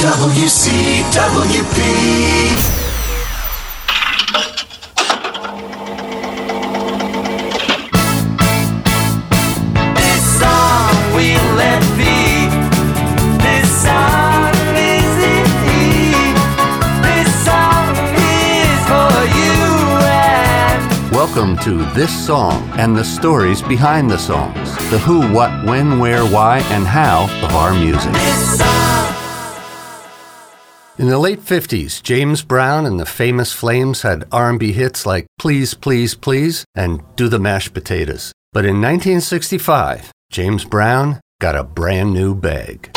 WCWP. This song we let be. This song is it. This song is for you and Welcome to This Song and the stories behind the songs. The who, what, when, where, why, and how of our music. In the late 50s, James Brown and the Famous Flames had R&B hits like Please, Please, Please and Do the Mashed Potatoes. But in 1965, James Brown got a brand new bag.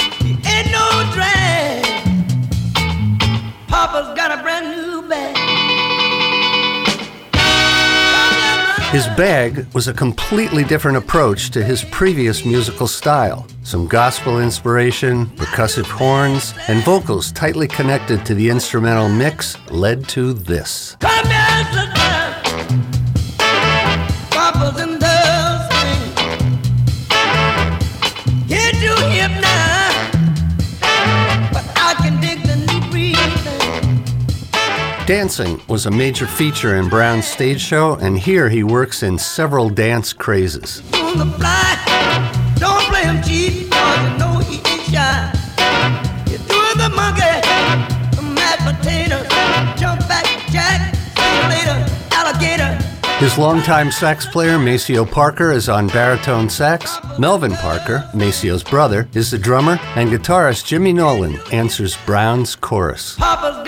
His bag was a completely different approach to his previous musical style. Some gospel inspiration, percussive horns, and vocals tightly connected to the instrumental mix led to this. Come Dancing was a major feature in Brown's stage show, and here he works in several dance crazes. On the fly. Don't play him cheap, cause you know he ain't shy. You're the monkey. The mashed potatoes. Jump back, Jack. Later, alligator. His longtime sax player, Maceo Parker, is on baritone sax. Melvin Parker, Maceo's brother, is the drummer, and guitarist Jimmy Nolen answers Brown's chorus. Papa's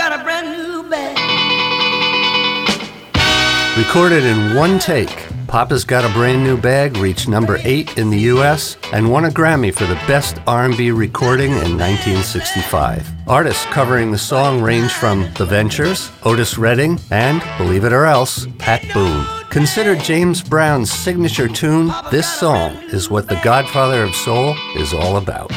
Recorded in one take, Papa's Got a Brand New Bag reached number 8 in the US and won a Grammy for the best R&B recording in 1965. Artists covering the song range from The Ventures, Otis Redding, and, believe it or else, Pat Boone. Considered James Brown's signature tune, this song is what the Godfather of Soul is all about.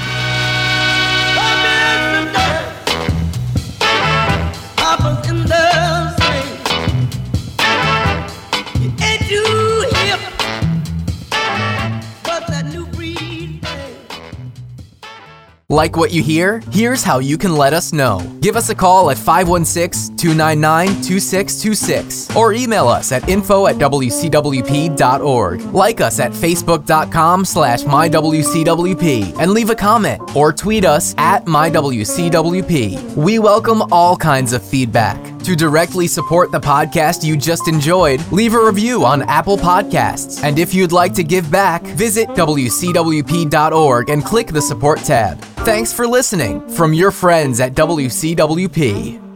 Like what you hear? Here's how you can let us know. Give us a call at 516 299 2626 or email us at info at wcwp.org. Like us at facebook.com slash mywcwp and leave a comment or tweet us at mywcwp. We welcome all kinds of feedback. To directly support the podcast you just enjoyed, leave a review on Apple Podcasts. And if you'd like to give back, visit wcwp.org and click the support tab. Thanks for listening from your friends at WCWP.